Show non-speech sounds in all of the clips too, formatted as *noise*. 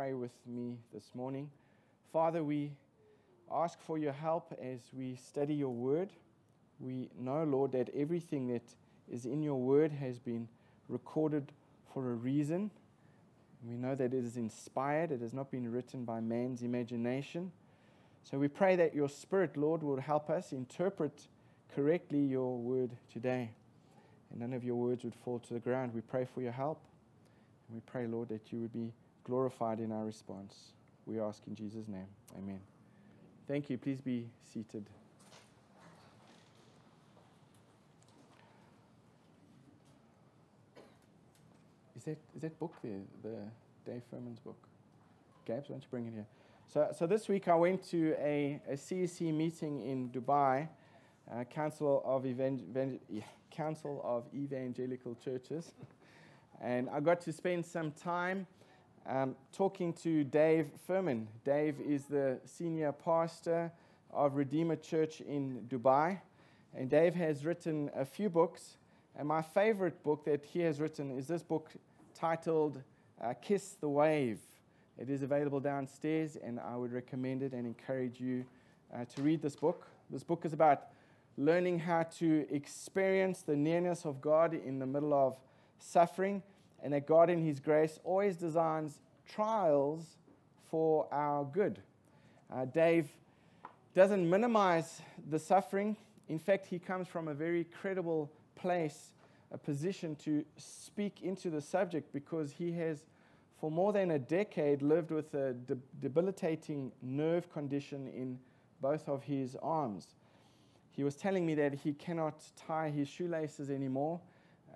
pray with me this morning. Father, we ask for your help as we study your word. We know, Lord, that everything that is in your word has been recorded for a reason. We know that it is inspired, it has not been written by man's imagination. So we pray that your Spirit, Lord, will help us interpret correctly your word today. And none of your words would fall to the ground. We pray for your help. And we pray, Lord, that you would be glorified in our response. We ask in Jesus' name. Amen. Thank you. Please be seated. Is that, is that book there, the Dave Furman's book? Gabs, why don't you bring it here? So, so this week I went to a, a CEC meeting in Dubai, uh, Council, of yeah, Council of Evangelical Churches, *laughs* and I got to spend some time um, talking to Dave Furman. Dave is the senior pastor of Redeemer Church in Dubai, and Dave has written a few books. And my favorite book that he has written is this book titled uh, Kiss the Wave. It is available downstairs, and I would recommend it and encourage you uh, to read this book. This book is about learning how to experience the nearness of God in the middle of suffering, and that God, in His grace, always designs trials for our good. Uh, Dave doesn't minimize the suffering. In fact, he comes from a very credible place a position to speak into the subject because he has, for more than a decade, lived with a de- debilitating nerve condition in both of his arms. He was telling me that he cannot tie his shoelaces anymore,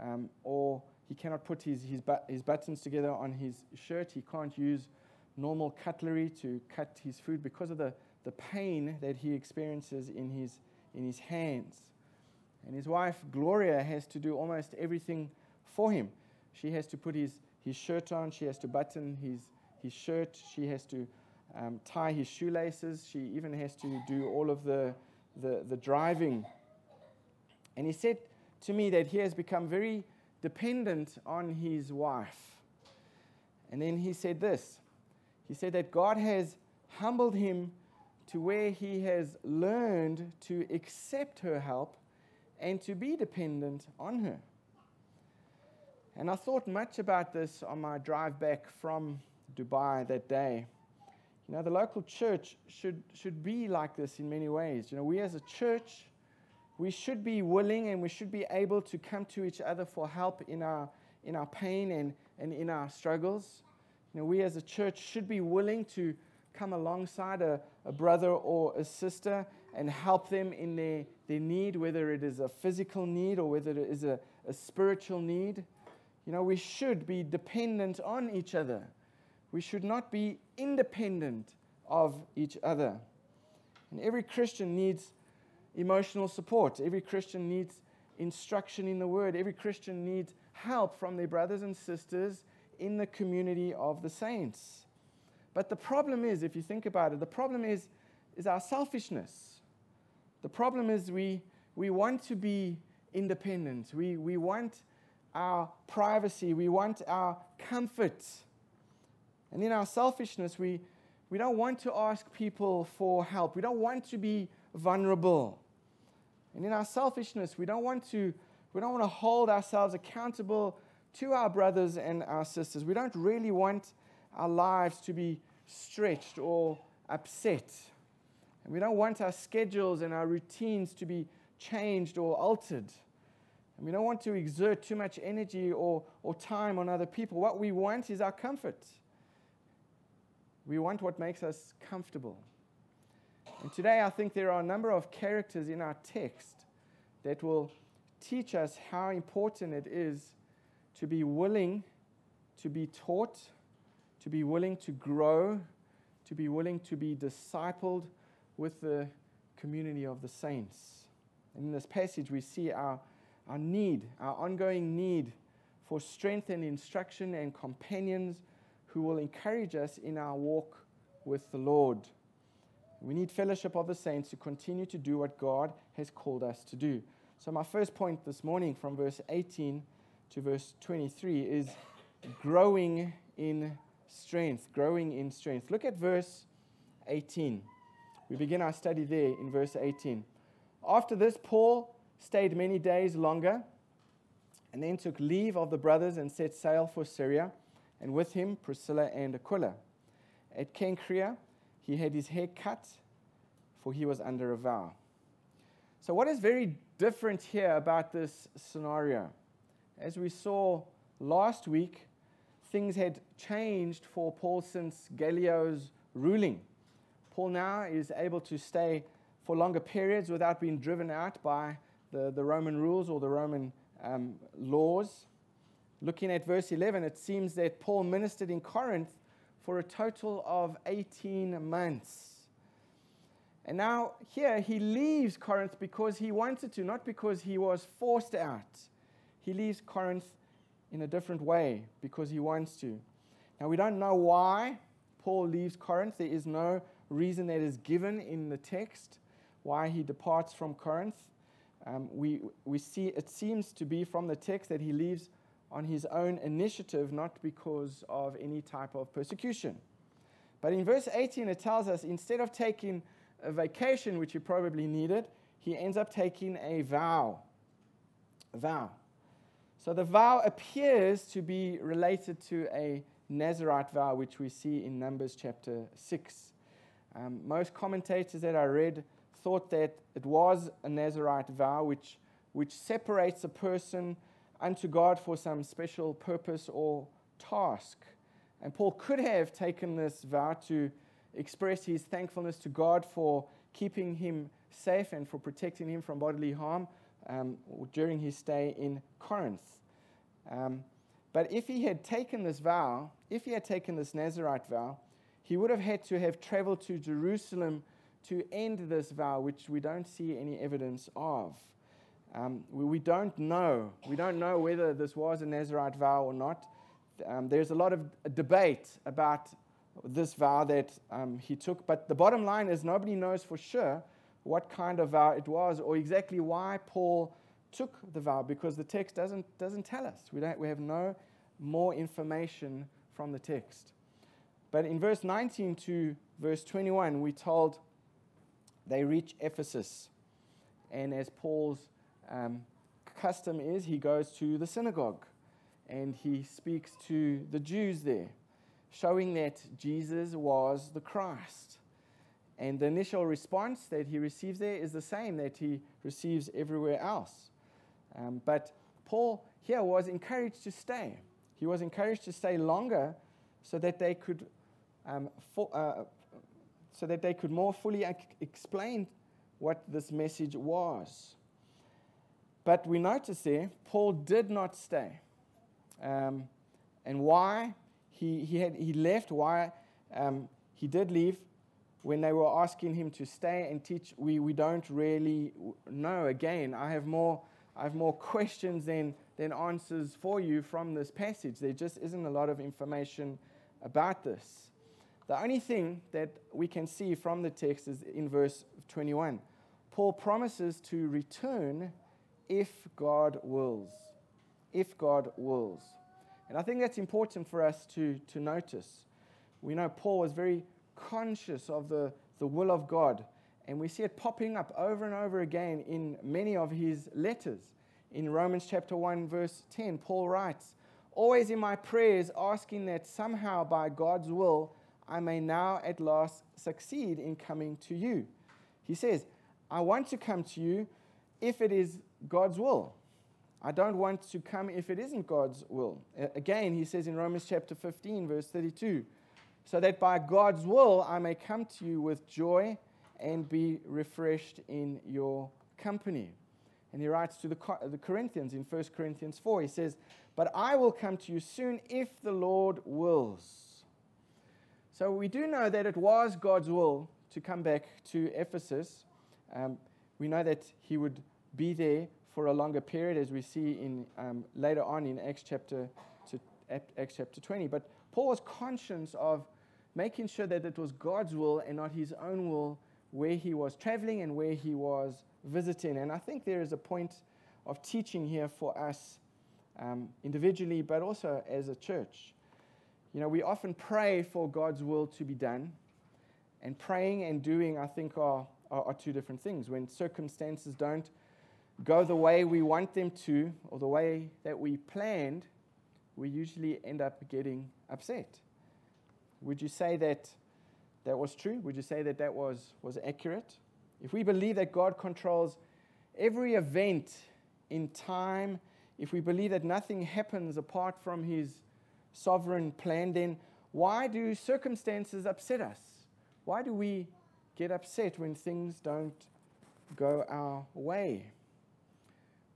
um, or he cannot put his, his, his buttons together on his shirt. He can't use normal cutlery to cut his food because of the, the pain that he experiences in his, in his hands. And his wife, Gloria, has to do almost everything for him. She has to put his, his shirt on, she has to button his, his shirt, she has to um, tie his shoelaces, she even has to do all of the, the, the driving. And he said to me that he has become very dependent on his wife. And then he said this he said that God has humbled him to where he has learned to accept her help and to be dependent on her. And I thought much about this on my drive back from Dubai that day. You know, the local church should, should be like this in many ways. You know, we as a church, we should be willing and we should be able to come to each other for help in our, in our pain and, and in our struggles. You know, we as a church should be willing to come alongside a, a brother or a sister and help them in their, their need, whether it is a physical need or whether it is a, a spiritual need. You know, we should be dependent on each other. We should not be independent of each other. And every Christian needs emotional support. Every Christian needs instruction in the word. Every Christian needs help from their brothers and sisters in the community of the saints. But the problem is, if you think about it, the problem is, is our selfishness. The problem is we, we want to be independent. We, we want our privacy. We want our comfort. And in our selfishness, we, we don't want to ask people for help. We don't want to be vulnerable. And in our selfishness, we don't want to, we don't want to hold ourselves accountable to our brothers and our sisters. We don't really want our lives to be stretched or upset. And we don't want our schedules and our routines to be changed or altered. And we don't want to exert too much energy or, or time on other people. What we want is our comfort. We want what makes us comfortable. And today, I think there are a number of characters in our text that will teach us how important it is to be willing to be taught, to be willing to grow, to be willing to be discipled with the community of the saints. In this passage, we see our, our need, our ongoing need for strength and instruction and companions who will encourage us in our walk with the Lord. We need fellowship of the saints to continue to do what God has called us to do. So, my first point this morning from verse 18 to verse 23 is growing in strength, growing in strength. Look at verse 18. We begin our study there in verse 18. After this, Paul stayed many days longer and then took leave of the brothers and set sail for Syria, and with him Priscilla and Aquila. At Cenchrea, he had his hair cut, for he was under a vow. So, what is very different here about this scenario? As we saw last week, things had changed for Paul since Gallio's ruling. Paul now is able to stay for longer periods without being driven out by the, the Roman rules or the Roman um, laws. Looking at verse 11, it seems that Paul ministered in Corinth for a total of 18 months. And now, here, he leaves Corinth because he wanted to, not because he was forced out. He leaves Corinth in a different way because he wants to. Now, we don't know why Paul leaves Corinth. There is no reason that is given in the text why he departs from Corinth. Um, we, we see it seems to be from the text that he leaves on his own initiative, not because of any type of persecution. But in verse 18, it tells us instead of taking a vacation, which he probably needed, he ends up taking a vow. A vow. So the vow appears to be related to a Nazarite vow, which we see in Numbers chapter 6. Um, most commentators that I read thought that it was a Nazarite vow, which, which separates a person unto God for some special purpose or task. And Paul could have taken this vow to express his thankfulness to God for keeping him safe and for protecting him from bodily harm um, during his stay in Corinth. Um, but if he had taken this vow, if he had taken this Nazarite vow, he would have had to have traveled to Jerusalem to end this vow, which we don't see any evidence of. Um, we, we, don't know. We don't know whether this was a Nazarite vow or not. Um, there's a lot of debate about this vow that um, he took, but the bottom line is nobody knows for sure what kind of vow it was or exactly why Paul took the vow because the text doesn't, doesn't tell us. We, don't, we have no more information from the text. But in verse 19 to verse 21, we're told they reach Ephesus. And as Paul's um, custom is, he goes to the synagogue and he speaks to the Jews there, showing that Jesus was the Christ. And the initial response that he receives there is the same that he receives everywhere else. Um, but Paul here was encouraged to stay. He was encouraged to stay longer so that they could, um, uh, so that they could more fully ac- explain what this message was. But we notice there, Paul did not stay. Um, and why? He, he, had, he left. Why? Um, he did leave when they were asking him to stay and teach. We, we don't really know. Again, I have more, I have more questions than, than answers for you from this passage. There just isn't a lot of information about this. The only thing that we can see from the text is in verse 21. Paul promises to return if God wills. If God wills. And I think that's important for us to, to notice. We know Paul was very conscious of the, the will of God, and we see it popping up over and over again in many of his letters. In Romans chapter 1, verse 10, Paul writes, Always in my prayers, asking that somehow by God's will I may now at last succeed in coming to you. He says, I want to come to you if it is God's will. I don't want to come if it isn't God's will. Again, he says in Romans chapter 15, verse 32, so that by God's will I may come to you with joy and be refreshed in your company. And he writes to the, the Corinthians in 1 Corinthians 4, he says, But I will come to you soon if the Lord wills. So we do know that it was God's will to come back to Ephesus. Um, we know that he would be there for a longer period, as we see in um, later on in Acts chapter to, Acts chapter 20. But Paul was conscious of making sure that it was God's will and not his own will where he was traveling and where he was visiting. And I think there is a point of teaching here for us um, individually, but also as a church. You know, we often pray for God's will to be done. And praying and doing, I think, are, are, are two different things. When circumstances don't go the way we want them to or the way that we planned, we usually end up getting upset. Would you say that that was true? Would you say that that was, was accurate? If we believe that God controls every event in time, if we believe that nothing happens apart from His sovereign plan, then why do circumstances upset us? Why do we get upset when things don't go our way?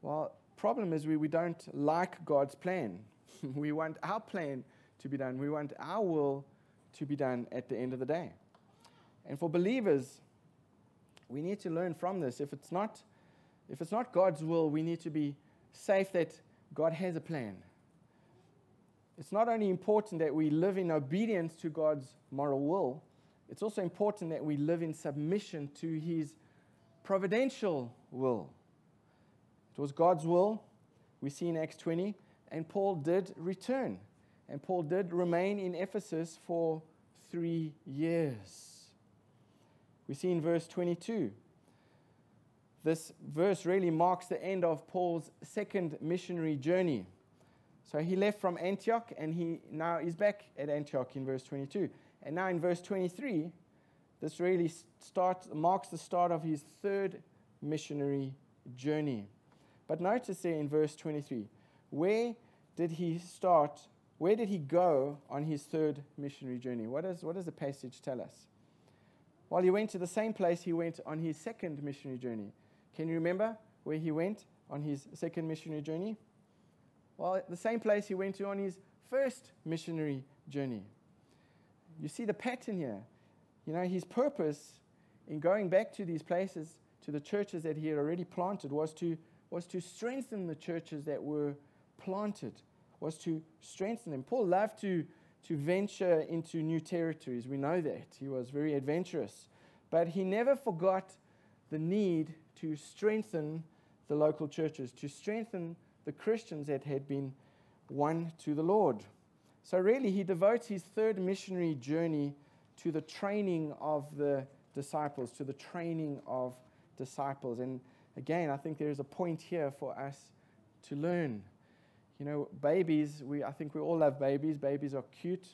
Well, problem is we, we don't like God's plan. *laughs* we want our plan to be done. We want our will to be done at the end of the day. And for believers, we need to learn from this. If it's not, if it's not God's will, we need to be safe that God has a plan. It's not only important that we live in obedience to God's moral will, it's also important that we live in submission to His providential will. It was God's will, we see in Acts 20, and Paul did return. And Paul did remain in Ephesus for three years. We see in verse 22. This verse really marks the end of Paul's second missionary journey. So he left from Antioch and he now is back at Antioch in verse 22. And now in verse 23, this really start, marks the start of his third missionary journey. But notice there in verse 23, where did he start? Where did he go on his third missionary journey? What, is, what does the passage tell us? Well, he went to the same place he went on his second missionary journey. Can you remember where he went on his second missionary journey? Well, the same place he went to on his first missionary journey. You see the pattern here. You know, his purpose in going back to these places, to the churches that he had already planted, was to, was to strengthen the churches that were planted, was to strengthen them. Paul loved to, to venture into new territories. We know that. He was very adventurous. But he never forgot the need to strengthen the local churches, to strengthen the Christians that had been won to the Lord. So, really, he devotes his third missionary journey to the training of the disciples, to the training of disciples. And again, I think there is a point here for us to learn. You know, babies, we, I think we all love babies. Babies are cute.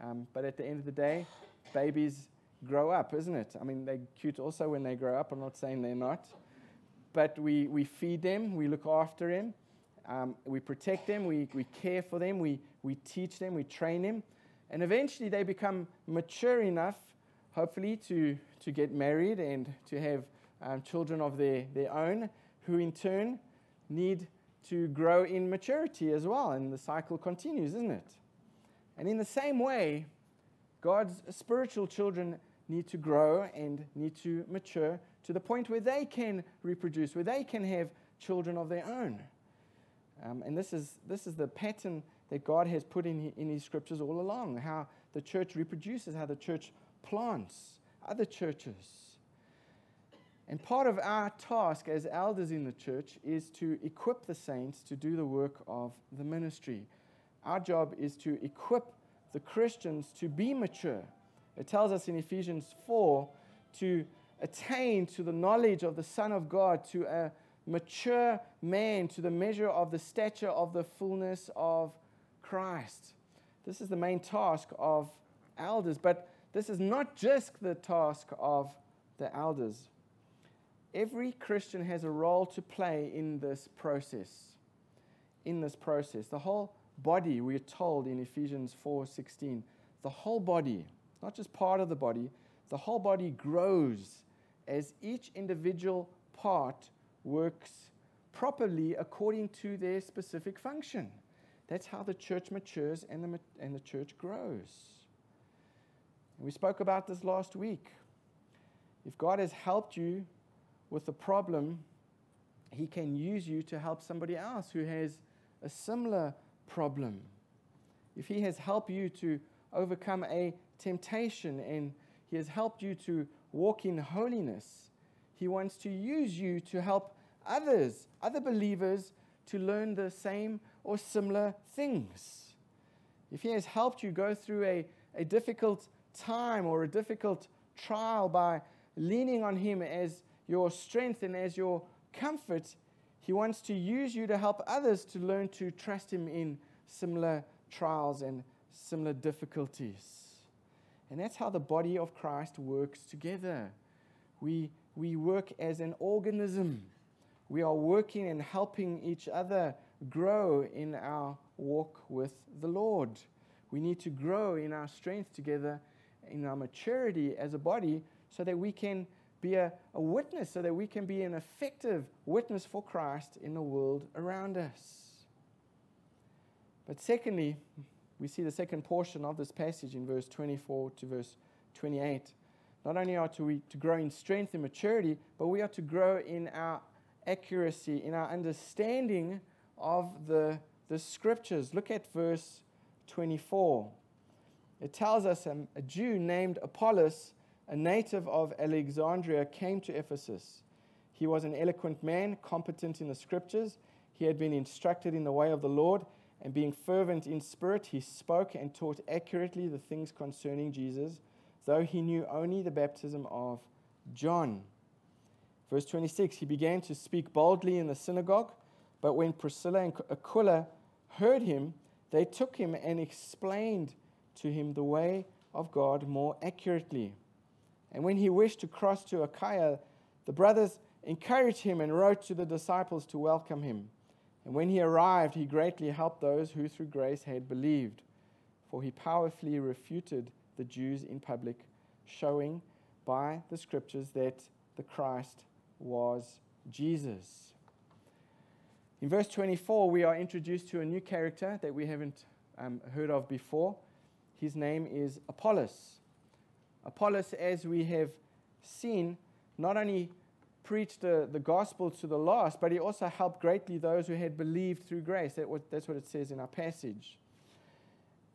Um, but at the end of the day, babies grow up, isn't it? I mean, they're cute also when they grow up. I'm not saying they're not. But we, we feed them, we look after them, um, we protect them, we, we care for them, we, we teach them, we train them. And eventually they become mature enough, hopefully, to, to get married and to have um, children of their, their own, who in turn need to grow in maturity as well. And the cycle continues, isn't it? And in the same way, God's spiritual children need to grow and need to mature to the point where they can reproduce, where they can have children of their own. Um, and this is, this is the pattern that God has put in, in His scriptures all along how the church reproduces, how the church plants other churches. And part of our task as elders in the church is to equip the saints to do the work of the ministry. Our job is to equip the Christians to be mature. It tells us in Ephesians 4 to attain to the knowledge of the Son of God, to a mature man, to the measure of the stature of the fullness of Christ. This is the main task of elders, but this is not just the task of the elders. Every Christian has a role to play in this process. In this process, the whole body, we are told in Ephesians 4:16, the whole body, not just part of the body, the whole body grows as each individual part works properly according to their specific function. That's how the church matures and the, and the church grows. We spoke about this last week. If God has helped you with a problem, He can use you to help somebody else who has a similar problem. If He has helped you to overcome a temptation and He has helped you to walk in holiness, He wants to use you to help others, other believers, to learn the same or similar things. if He has helped you go through a, a difficult time or a difficult trial by leaning on Him as your strength and as your comfort, He wants to use you to help others to learn to trust Him in similar trials and similar difficulties. And that's how the body of Christ works together. We, we work as an organism. We are working and helping each other grow in our walk with the Lord. We need to grow in our strength together, in our maturity as a body, so that we can be a, a witness, so that we can be an effective witness for Christ in the world around us. But secondly, we see the second portion of this passage in verse 24 to verse 28. Not only are we to grow in strength and maturity, but we are to grow in our accuracy, in our understanding of the, the scriptures. Look at verse 24. It tells us a Jew named Apollos, a native of Alexandria, came to Ephesus. He was an eloquent man, competent in the scriptures. He had been instructed in the way of the Lord and being fervent in spirit, he spoke and taught accurately the things concerning Jesus, though he knew only the baptism of John. Verse 26 He began to speak boldly in the synagogue, but when Priscilla and Aquila heard him, they took him and explained to him the way of God more accurately. And when he wished to cross to Achaia, the brothers encouraged him and wrote to the disciples to welcome him. And when he arrived, he greatly helped those who through grace had believed, for he powerfully refuted the Jews in public, showing by the scriptures that the Christ was Jesus. In verse 24, we are introduced to a new character that we haven't um, heard of before. His name is Apollos. Apollos, as we have seen, not only preached the, the gospel to the lost, but he also helped greatly those who had believed through grace. That was, that's what it says in our passage.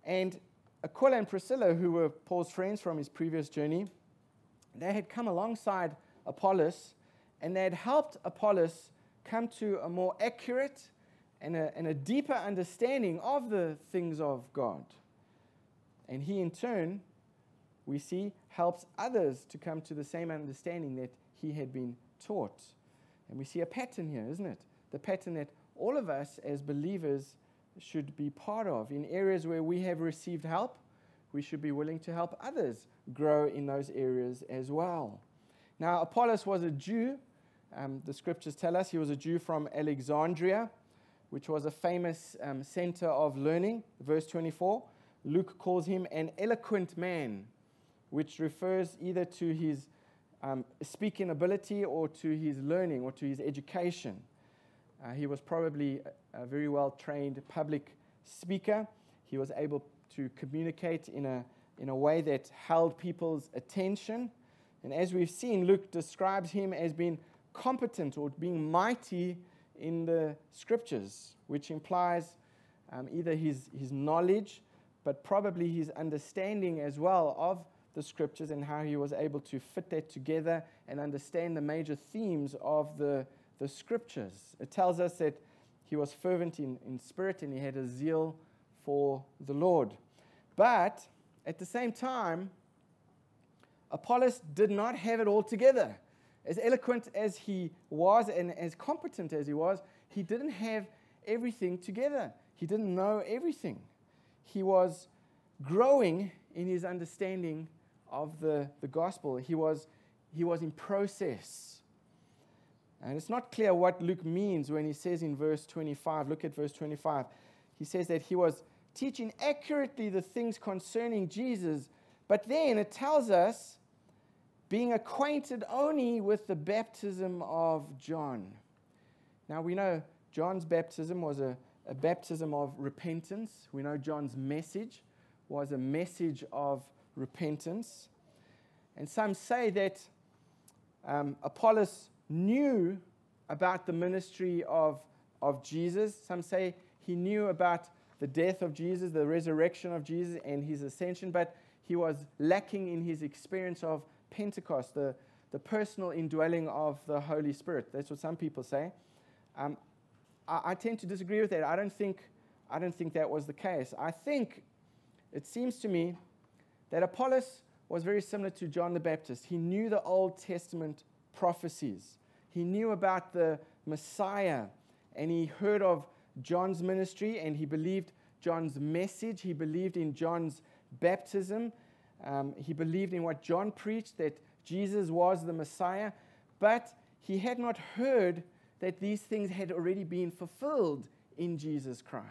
And Aquila and Priscilla, who were Paul's friends from his previous journey, they had come alongside Apollos and they had helped Apollos come to a more accurate and a, and a deeper understanding of the things of God. And he, in turn, we see, helps others to come to the same understanding that he had been taught. And we see a pattern here, isn't it? The pattern that all of us as believers should be part of. In areas where we have received help, we should be willing to help others grow in those areas as well. Now, Apollos was a Jew. Um, the scriptures tell us he was a Jew from Alexandria, which was a famous um, center of learning. Verse 24 Luke calls him an eloquent man, which refers either to his um, speaking ability or to his learning or to his education. Uh, he was probably a, a very well trained public speaker. He was able to communicate in a, in a way that held people's attention. And as we've seen, Luke describes him as being competent or being mighty in the scriptures, which implies um, either his, his knowledge, but probably his understanding as well of the scriptures and how he was able to fit that together and understand the major themes of the, the scriptures. It tells us that he was fervent in, in spirit and he had a zeal for the Lord. But at the same time, Apollos did not have it all together. As eloquent as he was and as competent as he was, he didn't have everything together. He didn't know everything. He was growing in his understanding of the, the gospel. He was, he was in process. And it's not clear what Luke means when he says in verse 25, look at verse 25. He says that he was teaching accurately the things concerning Jesus, but then it tells us being acquainted only with the baptism of John. Now we know John's baptism was a, a baptism of repentance. We know John's message was a message of repentance. And some say that um, Apollos knew about the ministry of, of Jesus. Some say he knew about the death of Jesus, the resurrection of Jesus, and his ascension, but he was lacking in his experience of Pentecost, the, the personal indwelling of the Holy Spirit. That's what some people say. Um, I, I tend to disagree with that. I don't think, I don't think that was the case. I think it seems to me that Apollos was very similar to John the Baptist. He knew the Old Testament prophecies, he knew about the Messiah, and he heard of John's ministry and he believed John's message. He believed in John's baptism. Um, he believed in what John preached that Jesus was the Messiah. But he had not heard that these things had already been fulfilled in Jesus Christ.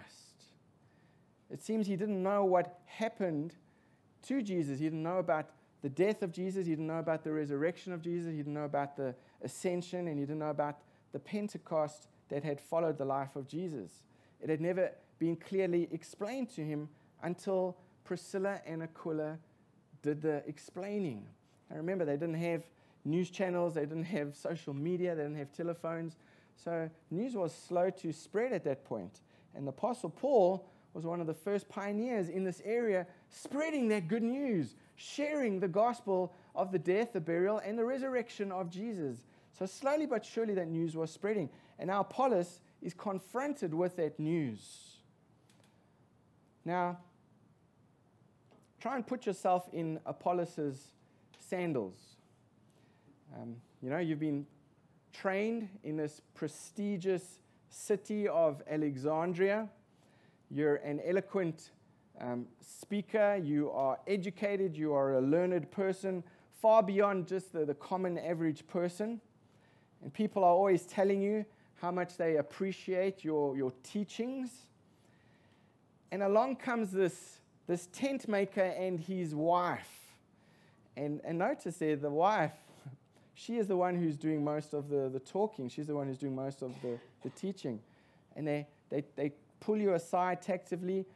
It seems he didn't know what happened to Jesus. He didn't know about the death of Jesus. He didn't know about the resurrection of Jesus. He didn't know about the ascension. And he didn't know about the Pentecost that had followed the life of Jesus. It had never been clearly explained to him until Priscilla and Aquila did the explaining. And remember, they didn't have news channels, they didn't have social media, they didn't have telephones. So news was slow to spread at that point. And the Apostle Paul was one of the first pioneers in this area, spreading that good news, sharing the gospel of the death, the burial, and the resurrection of Jesus. So slowly but surely that news was spreading. And now Apollos is confronted with that news. Now, try and put yourself in Apollos' sandals. Um, you know, you've been trained in this prestigious city of Alexandria. You're an eloquent um, speaker. You are educated. You are a learned person, far beyond just the, the common average person. And people are always telling you how much they appreciate your, your teachings. And along comes this, this tent maker and his wife. And, and notice there, the wife, *laughs* she is the one who's doing most of the, the talking. She's the one who's doing most of the, the teaching. And they, they, they pull you aside tactively,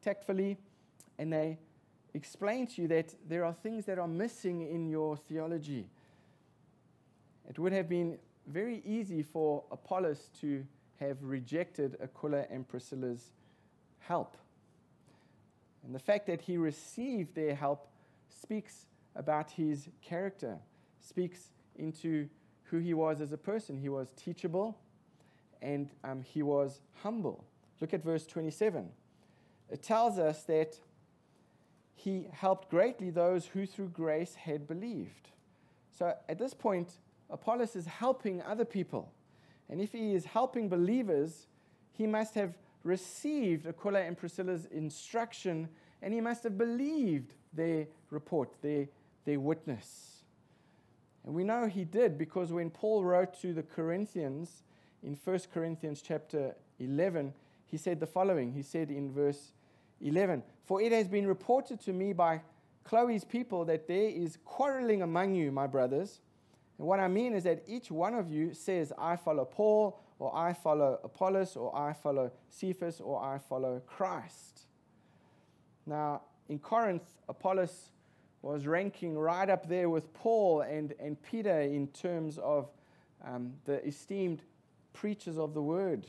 tactfully, and they explain to you that there are things that are missing in your theology. It would have been very easy for Apollos to have rejected Aquila and Priscilla's help. And the fact that he received their help speaks about his character, speaks into who he was as a person. He was teachable and um, he was humble. Look at verse 27. It tells us that he helped greatly those who through grace had believed. So at this point, Apollos is helping other people. And if he is helping believers, he must have received Aquila and Priscilla's instruction and he must have believed their report, their, their witness. And we know he did because when Paul wrote to the Corinthians in 1 Corinthians chapter 11, he said the following. He said in verse 11, For it has been reported to me by Chloe's people that there is quarreling among you, my brothers. And what I mean is that each one of you says, I follow Paul, or I follow Apollos, or I follow Cephas, or I follow Christ. Now, in Corinth, Apollos was ranking right up there with Paul and, and Peter in terms of um, the esteemed preachers of the word.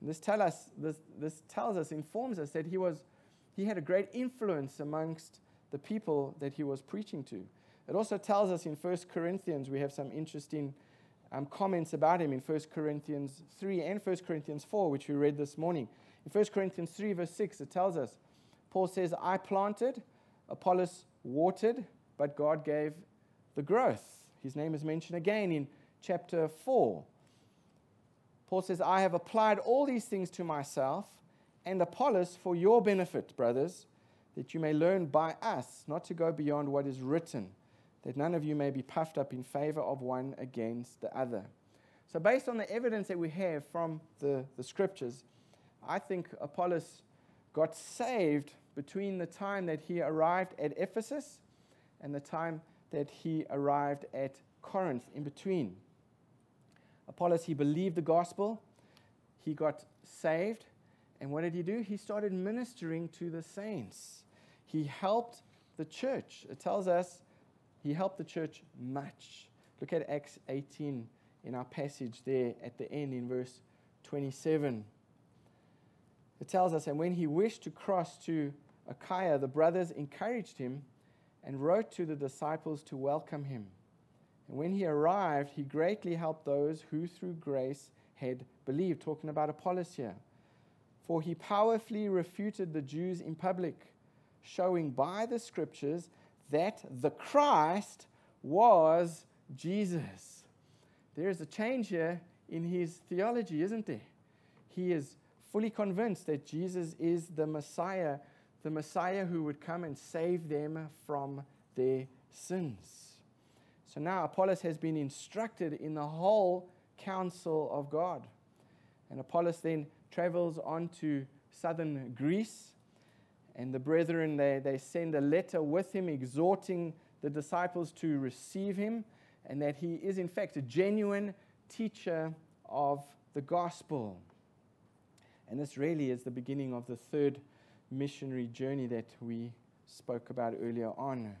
And this, tell us, this, this tells us, informs us that he, was, he had a great influence amongst the people that he was preaching to. It also tells us in 1 Corinthians, we have some interesting um, comments about him in 1 Corinthians 3 and 1 Corinthians 4, which we read this morning. In 1 Corinthians 3, verse 6, it tells us, Paul says, I planted, Apollos watered, but God gave the growth. His name is mentioned again in chapter 4. Paul says, I have applied all these things to myself and Apollos for your benefit, brothers, that you may learn by us not to go beyond what is written that none of you may be puffed up in favor of one against the other. So, based on the evidence that we have from the, the scriptures, I think Apollos got saved between the time that he arrived at Ephesus and the time that he arrived at Corinth, in between. Apollos, he believed the gospel, he got saved, and what did he do? He started ministering to the saints. He helped the church. It tells us he helped the church much. Look at Acts 18 in our passage there at the end in verse 27. It tells us, and when he wished to cross to Achaia, the brothers encouraged him and wrote to the disciples to welcome him. And when he arrived, he greatly helped those who through grace had believed, talking about Apollos here. for he powerfully refuted the Jews in public, showing by the scriptures that the Christ was Jesus. There is a change here in his theology, isn't there? He is fully convinced that Jesus is the Messiah, the Messiah who would come and save them from their sins. So now Apollos has been instructed in the whole counsel of God. And Apollos then travels on to southern Greece. And the brethren, they, they send a letter with him exhorting the disciples to receive him and that he is, in fact, a genuine teacher of the gospel. And this really is the beginning of the third missionary journey that we spoke about earlier on.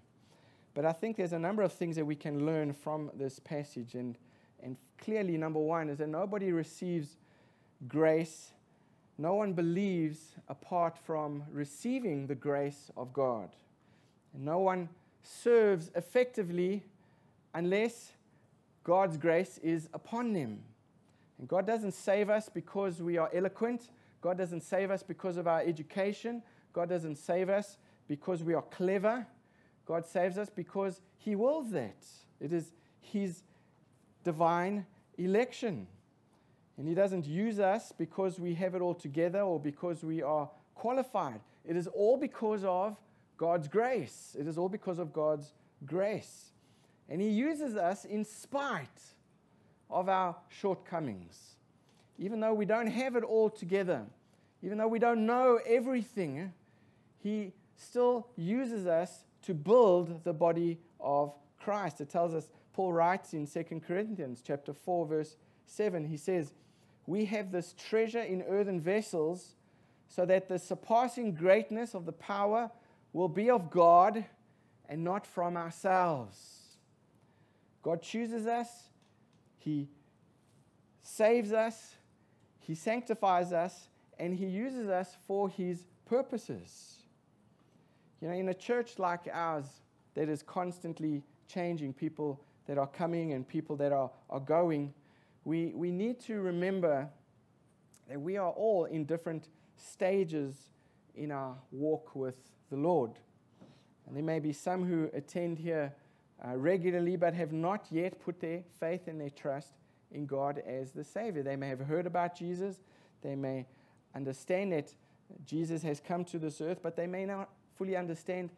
But I think there's a number of things that we can learn from this passage. And, and clearly, number one is that nobody receives grace, no one believes apart from receiving the grace of God. And no one serves effectively unless God's grace is upon them. And God doesn't save us because we are eloquent. God doesn't save us because of our education. God doesn't save us because we are clever. God saves us because He wills that. It is His divine election. And He doesn't use us because we have it all together or because we are qualified. It is all because of God's grace. It is all because of God's grace. And He uses us in spite of our shortcomings. Even though we don't have it all together, even though we don't know everything, He still uses us to build the body of Christ. It tells us, Paul writes in 2 Corinthians chapter 4, verse 7, he says, We have this treasure in earthen vessels, so that the surpassing greatness of the power will be of God and not from ourselves. God chooses us, He saves us, He sanctifies us, and He uses us for His purposes. You know, in a church like ours that is constantly changing, people that are coming and people that are, are going, we, we need to remember that we are all in different stages in our walk with the Lord. And there may be some who attend here uh, regularly but have not yet put their faith and their trust in God as the Savior. They may have heard about Jesus, they may understand that Jesus has come to this earth, but they may not fully understand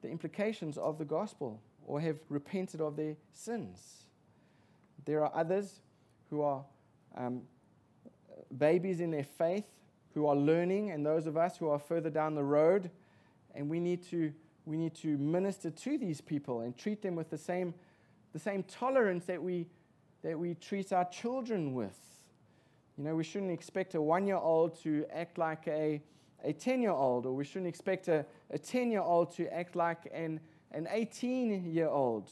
the implications of the gospel or have repented of their sins. There are others who are um, babies in their faith, who are learning, and those of us who are further down the road, and we need to, we need to minister to these people and treat them with the same, the same tolerance that we, that we treat our children with. You know, we shouldn't expect a one year old to act like a a 10 year old, or we shouldn't expect a, a 10 year old to act like an, an 18 year old.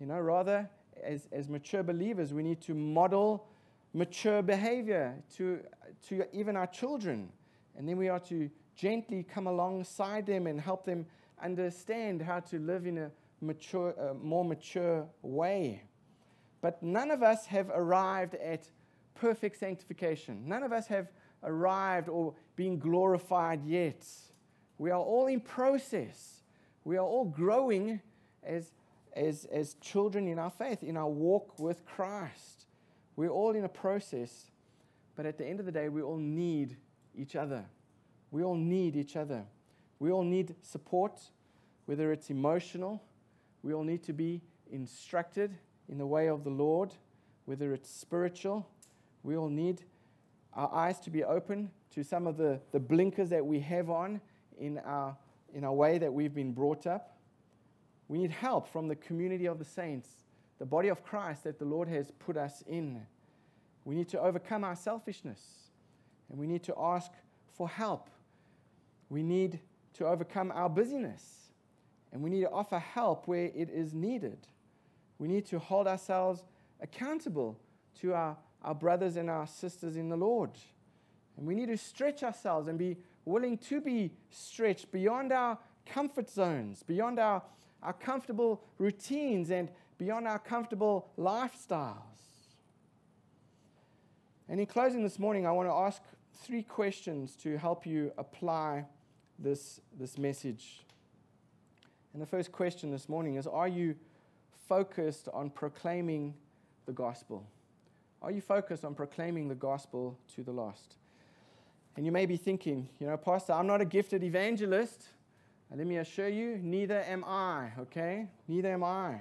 You know, rather, as, as mature believers, we need to model mature behavior to, to even our children. And then we are to gently come alongside them and help them understand how to live in a mature, a more mature way. But none of us have arrived at perfect sanctification. None of us have arrived or been glorified yet. We are all in process. We are all growing as, as, as children in our faith, in our walk with Christ. We're all in a process, but at the end of the day, we all need each other. We all need each other. We all need support, whether it's emotional, we all need to be instructed in the way of the Lord, whether it's spiritual. We all need our eyes to be open to some of the, the blinkers that we have on in our, in our way that we've been brought up. We need help from the community of the saints, the body of Christ that the Lord has put us in. We need to overcome our selfishness and we need to ask for help. We need to overcome our busyness and we need to offer help where it is needed. We need to hold ourselves accountable to our our brothers and our sisters in the Lord. And we need to stretch ourselves and be willing to be stretched beyond our comfort zones, beyond our, our comfortable routines, and beyond our comfortable lifestyles. And in closing this morning, I want to ask three questions to help you apply this, this message. And the first question this morning is Are you focused on proclaiming the gospel? Are you focused on proclaiming the gospel to the lost? And you may be thinking, you know, Pastor, I'm not a gifted evangelist. Let me assure you, neither am I, okay? Neither am I.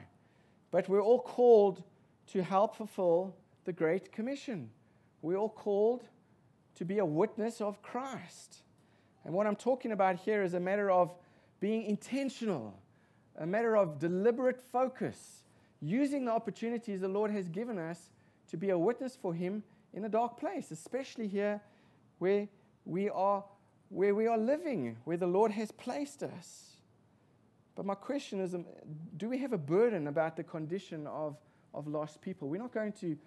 But we're all called to help fulfill the Great Commission. We're all called to be a witness of Christ. And what I'm talking about here is a matter of being intentional, a matter of deliberate focus, using the opportunities the Lord has given us to be a witness for Him in a dark place, especially here where we are, where we are living, where the Lord has placed us. But my question is um, do we have a burden about the condition of, of lost people? We're not going to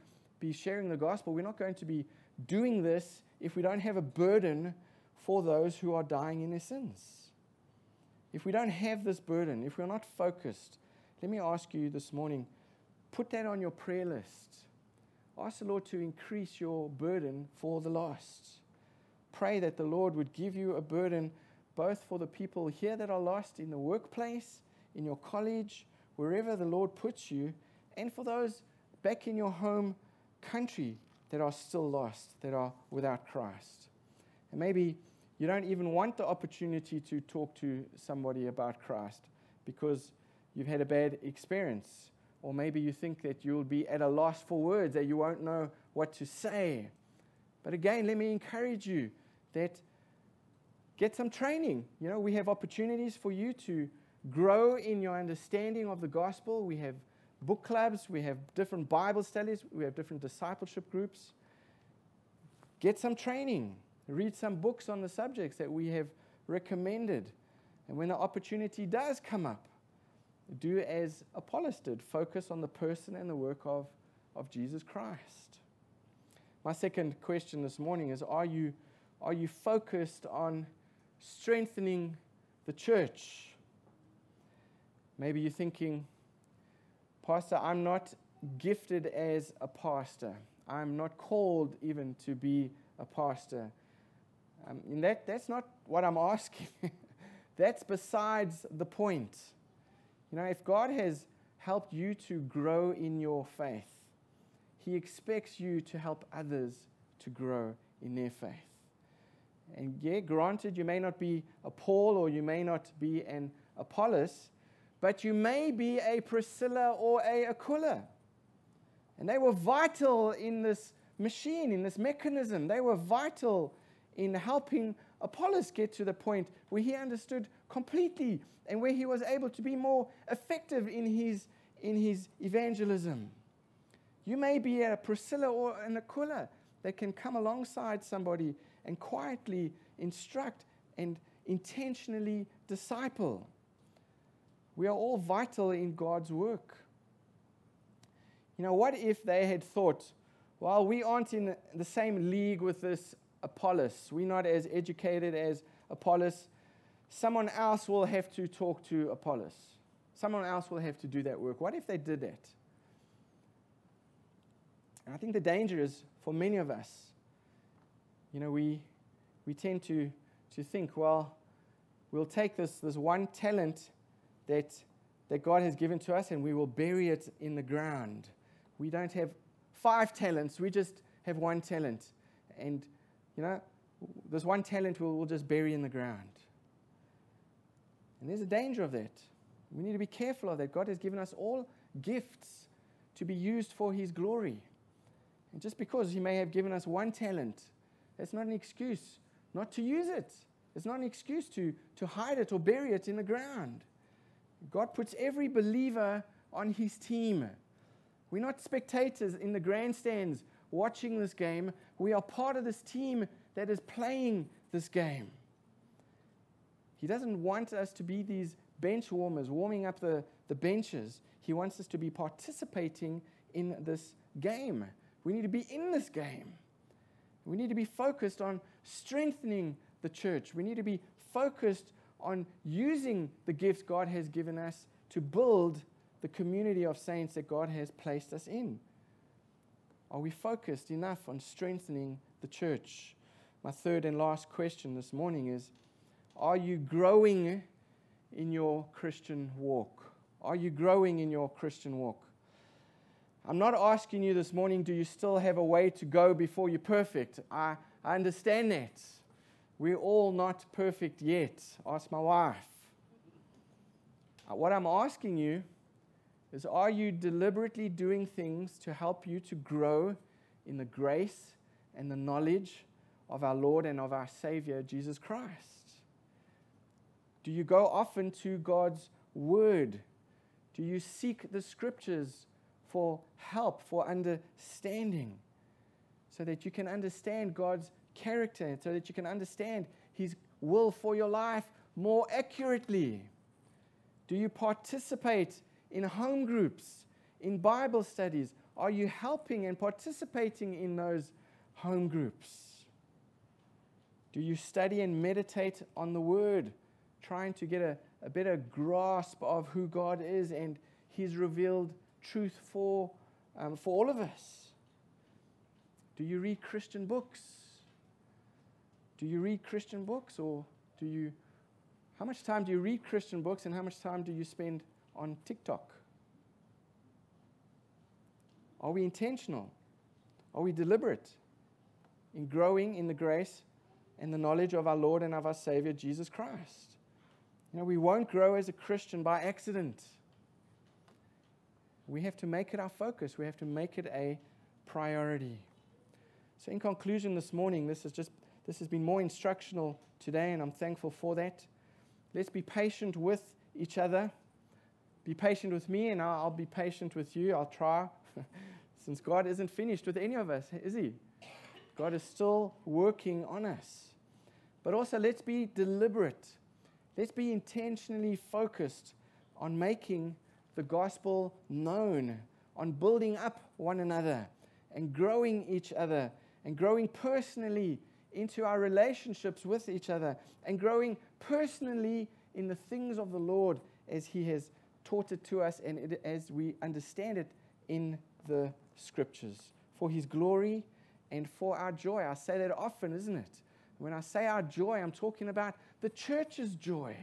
be sharing the gospel, we're not going to be doing this if we don't have a burden for those who are dying in their sins. If we don't have this burden, if we're not focused, let me ask you this morning put that on your prayer list. Ask the Lord to increase your burden for the lost. Pray that the Lord would give you a burden both for the people here that are lost in the workplace, in your college, wherever the Lord puts you, and for those back in your home country that are still lost, that are without Christ. And maybe you don't even want the opportunity to talk to somebody about Christ because you've had a bad experience. Or maybe you think that you'll be at a loss for words, that you won't know what to say. But again, let me encourage you that get some training. You know, we have opportunities for you to grow in your understanding of the gospel. We have book clubs, we have different Bible studies, we have different discipleship groups. Get some training, read some books on the subjects that we have recommended. And when the opportunity does come up, do as Apollos did focus on the person and the work of, of Jesus Christ. My second question this morning is Are you, are you focused on strengthening the church? Maybe you're thinking, Pastor, I'm not gifted as a pastor. I'm not called even to be a pastor. Um, and that, that's not what I'm asking. *laughs* that's besides the point. You know, if God has helped you to grow in your faith, He expects you to help others to grow in their faith. And yeah, granted, you may not be a Paul or you may not be an Apollos, but you may be a Priscilla or a Aquila. And they were vital in this machine, in this mechanism. They were vital in helping Apollos get to the point where he understood completely and where he was able to be more effective in his, in his evangelism. You may be a Priscilla or an Aquila that can come alongside somebody and quietly instruct and intentionally disciple. We are all vital in God's work. You know, what if they had thought, well, we aren't in the same league with this Apollos. We're not as educated as Apollos. Someone else will have to talk to Apollos. Someone else will have to do that work. What if they did that? And I think the danger is for many of us, you know, we, we tend to, to think, well, we'll take this, this one talent that, that God has given to us and we will bury it in the ground. We don't have five talents, we just have one talent. And, you know, this one talent we'll, we'll just bury in the ground. And there's a danger of that. We need to be careful of that. God has given us all gifts to be used for His glory. And just because He may have given us one talent, that's not an excuse not to use it. It's not an excuse to, to hide it or bury it in the ground. God puts every believer on his team. We're not spectators in the grandstands watching this game. We are part of this team that is playing this game. He doesn't want us to be these bench warmers, warming up the, the benches. He wants us to be participating in this game. We need to be in this game. We need to be focused on strengthening the church. We need to be focused on using the gifts God has given us to build the community of saints that God has placed us in. Are we focused enough on strengthening the church? My third and last question this morning is Are you growing in your Christian walk? Are you growing in your Christian walk? I'm not asking you this morning, do you still have a way to go before you're perfect? I, I understand that. We're all not perfect yet. Ask my wife. Uh, what I'm asking you is are you deliberately doing things to help you to grow in the grace and the knowledge of our Lord and of our Savior, Jesus Christ? Do you go often to God's Word? Do you seek the Scriptures for help, for understanding, so that you can understand God's character, so that you can understand His will for your life more accurately? Do you participate in home groups, in Bible studies? Are you helping and participating in those home groups? Do you study and meditate on the Word, trying to get a, a better grasp of who God is and His revealed truth for, um, for all of us? Do you read Christian books? Do you read Christian books or do you? How much time do you read Christian books and how much time do you spend on TikTok? Are we intentional? Are we deliberate in growing in the grace and the knowledge of our Lord and of our Savior, Jesus Christ? You know, we won't grow as a Christian by accident. We have to make it our focus, we have to make it a priority. So, in conclusion, this morning, this, is just, this has been more instructional today, and I'm thankful for that. Let's be patient with each other. Be patient with me, and I'll, I'll be patient with you. I'll try, *laughs* since God isn't finished with any of us, is He? God is still working on us. But also, let's be deliberate. Let's be intentionally focused on making the gospel known, on building up one another and growing each other and growing personally into our relationships with each other and growing personally in the things of the Lord as He has taught it to us and it, as we understand it in the scriptures for His glory and for our joy. I say that often, isn't it? When I say our joy, I'm talking about the church's joy,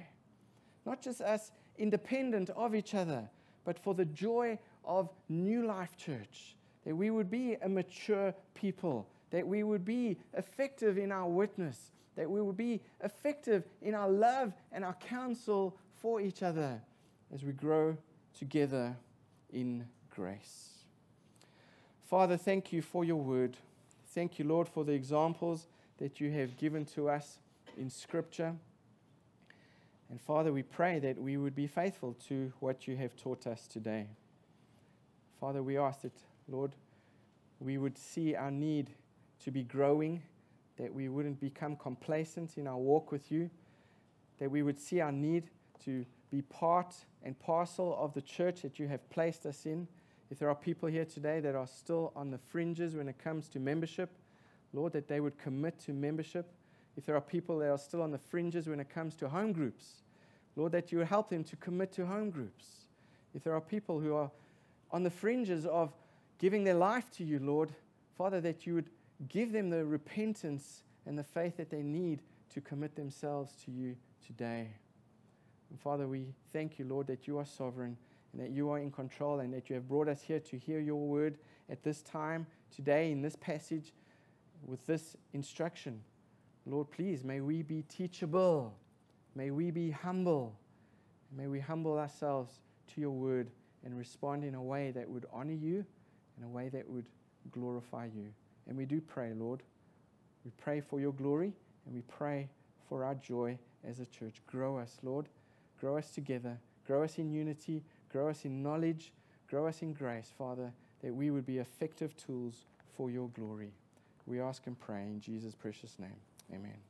not just us independent of each other, but for the joy of New Life Church, that we would be a mature people, that we would be effective in our witness, that we would be effective in our love and our counsel for each other as we grow together in grace. Father, thank you for your word. Thank you, Lord, for the examples that you have given to us in Scripture. And Father, we pray that we would be faithful to what you have taught us today. Father, we ask that, Lord, we would see our need to be growing, that we wouldn't become complacent in our walk with you, that we would see our need to be part and parcel of the church that you have placed us in. If there are people here today that are still on the fringes when it comes to membership, Lord, that they would commit to membership if there are people that are still on the fringes when it comes to home groups, Lord, that you would help them to commit to home groups. If there are people who are on the fringes of giving their life to you, Lord, Father, that you would give them the repentance and the faith that they need to commit themselves to you today. And Father, we thank you, Lord, that you are sovereign and that you are in control and that you have brought us here to hear your word at this time, today, in this passage, with this instruction. Lord, please, may we be teachable. May we be humble. May we humble ourselves to your word and respond in a way that would honor you, in a way that would glorify you. And we do pray, Lord. We pray for your glory and we pray for our joy as a church. Grow us, Lord. Grow us together. Grow us in unity. Grow us in knowledge. Grow us in grace, Father, that we would be effective tools for your glory. We ask and pray in Jesus' precious name. Amen.